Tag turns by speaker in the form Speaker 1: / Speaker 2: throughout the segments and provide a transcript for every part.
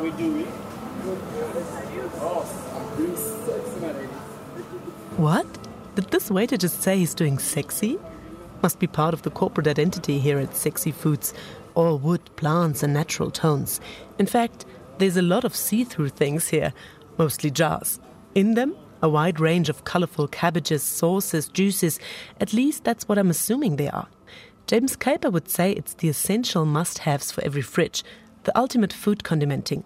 Speaker 1: we. Oh.
Speaker 2: What? Did this waiter just say he's doing sexy? Must be part of the corporate identity here at Sexy Foods. All wood, plants, and natural tones. In fact, there's a lot of see through things here, mostly jars. In them, a wide range of colorful cabbages, sauces, juices. At least that's what I'm assuming they are. James Kuiper would say it's the essential must haves for every fridge, the ultimate food condimenting.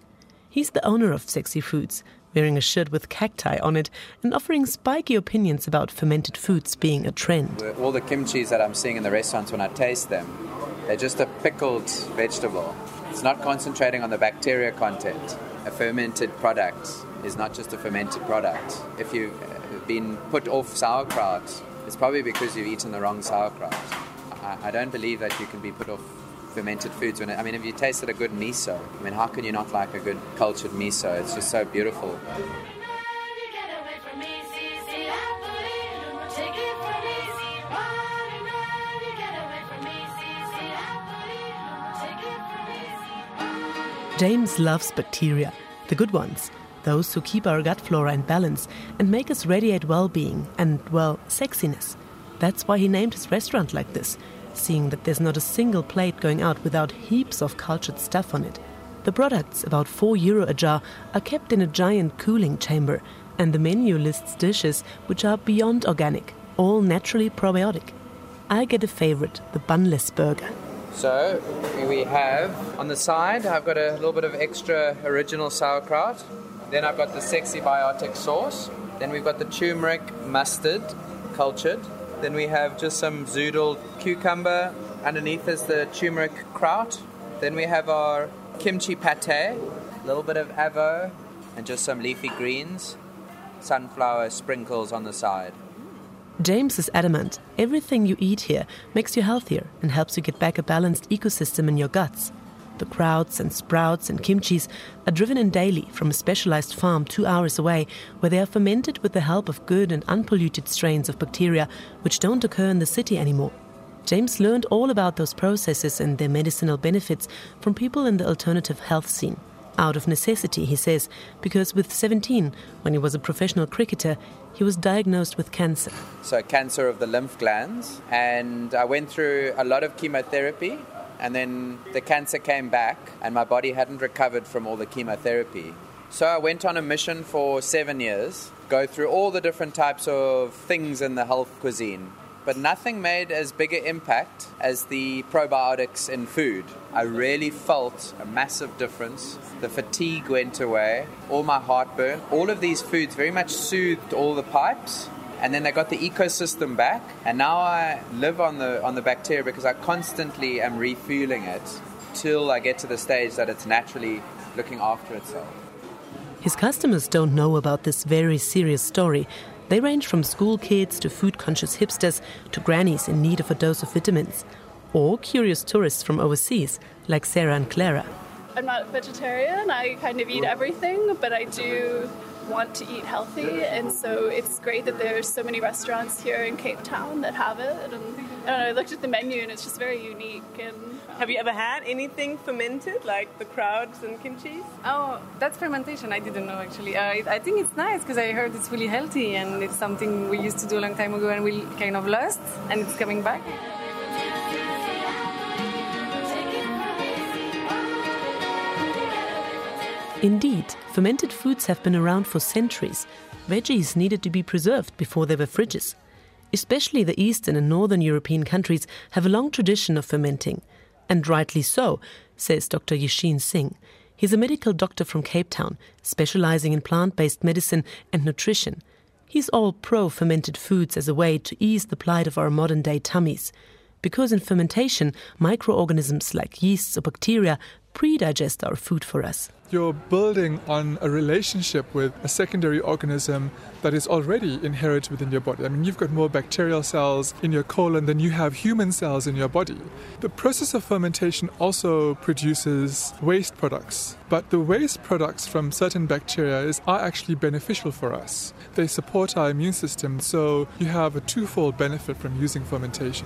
Speaker 2: He's the owner of Sexy Foods, wearing a shirt with cacti on it and offering spiky opinions about fermented foods being a trend.
Speaker 3: All the kimchis that I'm seeing in the restaurants when I taste them, they're just a pickled vegetable. It's not concentrating on the bacteria content. A fermented product is not just a fermented product. If you've been put off sauerkraut, it's probably because you've eaten the wrong sauerkraut. I don't believe that you can be put off fermented foods. When it, I mean, if you tasted a good miso, I mean, how can you not like a good cultured miso? It's just so beautiful.
Speaker 2: James loves bacteria, the good ones, those who keep our gut flora in balance and make us radiate well being and, well, sexiness. That's why he named his restaurant like this, seeing that there's not a single plate going out without heaps of cultured stuff on it. The products, about 4 euro a jar, are kept in a giant cooling chamber, and the menu lists dishes which are beyond organic, all naturally probiotic. I get a favorite, the bunless burger.
Speaker 3: So we have on the side, I've got a little bit of extra original sauerkraut. Then I've got the sexy biotic sauce. Then we've got the turmeric mustard, cultured. Then we have just some zoodled cucumber. Underneath is the turmeric kraut. Then we have our kimchi pate, a little bit of avo, and just some leafy greens. Sunflower sprinkles on the side.
Speaker 2: James is adamant everything you eat here makes you healthier and helps you get back a balanced ecosystem in your guts. The krauts and sprouts and kimchis are driven in daily from a specialized farm two hours away, where they are fermented with the help of good and unpolluted strains of bacteria which don't occur in the city anymore. James learned all about those processes and their medicinal benefits from people in the alternative health scene. Out of necessity, he says, because with 17, when he was a professional cricketer, he was diagnosed with cancer.
Speaker 3: So, cancer of the lymph glands. And I went through a lot of chemotherapy. And then the cancer came back, and my body hadn't recovered from all the chemotherapy. So, I went on a mission for seven years, go through all the different types of things in the health cuisine but nothing made as big an impact as the probiotics in food. I really felt a massive difference. The fatigue went away, all my heartburn. All of these foods very much soothed all the pipes. And then they got the ecosystem back, and now I live on the on the bacteria because I constantly am refueling it till I get to the stage that it's naturally looking after itself.
Speaker 2: His customers don't know about this very serious story, they range from school kids to food conscious hipsters to grannies in need of a dose of vitamins, or curious tourists from overseas like Sarah and Clara.
Speaker 4: I'm not vegetarian, I kind of eat everything, but I do want to eat healthy, and so it's great that there's so many restaurants here in Cape Town that have it. And I, know, I looked at the menu, and it's just very unique. And
Speaker 5: have you ever had anything fermented, like the krauts and kimchi?
Speaker 6: Oh, that's fermentation. I didn't know actually. Uh, I think it's nice because I heard it's really healthy, and it's something we used to do a long time ago, and we kind of lost, and it's coming back.
Speaker 2: Indeed, fermented foods have been around for centuries. Veggies needed to be preserved before there were fridges. Especially the Eastern and Northern European countries have a long tradition of fermenting. And rightly so, says Dr. Yashin Singh. He's a medical doctor from Cape Town, specializing in plant based medicine and nutrition. He's all pro fermented foods as a way to ease the plight of our modern day tummies. Because in fermentation, microorganisms like yeasts or bacteria pre-digest our food for us.
Speaker 7: You're building on a relationship with a secondary organism that is already inherent within your body. I mean, you've got more bacterial cells in your colon than you have human cells in your body. The process of fermentation also produces waste products, but the waste products from certain bacteria is, are actually beneficial for us. They support our immune system, so you have a twofold benefit from using fermentation.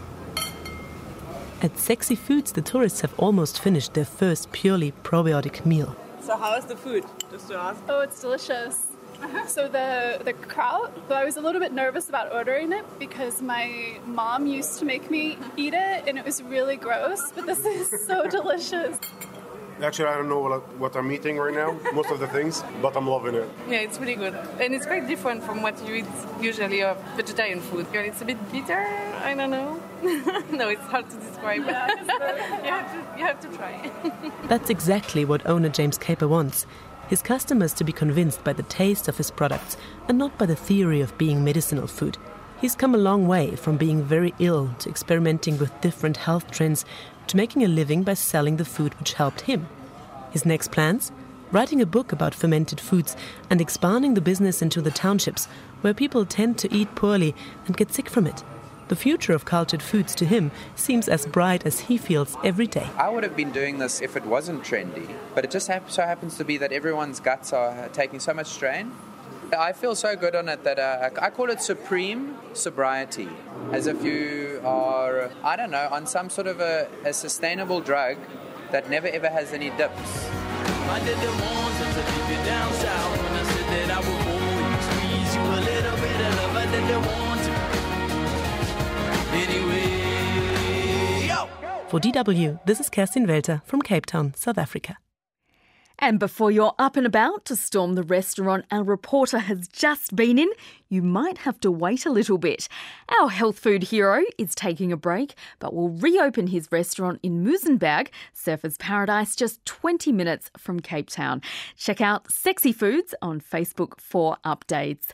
Speaker 2: At Sexy Foods, the tourists have almost finished their first purely probiotic meal.
Speaker 5: So how is the food? Just to ask.
Speaker 4: Oh, it's delicious. Uh-huh. So the the kraut, though I was a little bit nervous about ordering it because my mom used to make me eat it and it was really gross, but this is so delicious.
Speaker 8: Actually, I don't know what, what I'm eating right now, most of the things, but I'm loving it.
Speaker 6: Yeah, it's really good. And it's quite different from what you eat usually of vegetarian food. It's a bit bitter, I don't know. no, it's hard to describe. you, have to, you have to try.
Speaker 2: That's exactly what owner James Caper wants his customers to be convinced by the taste of his products and not by the theory of being medicinal food. He's come a long way from being very ill to experimenting with different health trends to making a living by selling the food which helped him. His next plans? Writing a book about fermented foods and expanding the business into the townships where people tend to eat poorly and get sick from it. The future of cultured foods to him seems as bright as he feels every day.
Speaker 3: I would have been doing this if it wasn't trendy, but it just so happens to be that everyone's guts are taking so much strain. I feel so good on it that uh, I call it supreme sobriety, as if you are, I don't know, on some sort of a, a sustainable drug that never ever has any dips. I didn't want to keep you down south when I said that I would always squeeze you a little bit of love. I didn't want.
Speaker 2: Anyway, yo! For DW, this is Kerstin Welter from Cape Town, South Africa.
Speaker 9: And before you're up and about to storm the restaurant our reporter has just been in, you might have to wait a little bit. Our health food hero is taking a break, but will reopen his restaurant in Muizenberg, Surfers Paradise, just 20 minutes from Cape Town. Check out Sexy Foods on Facebook for updates.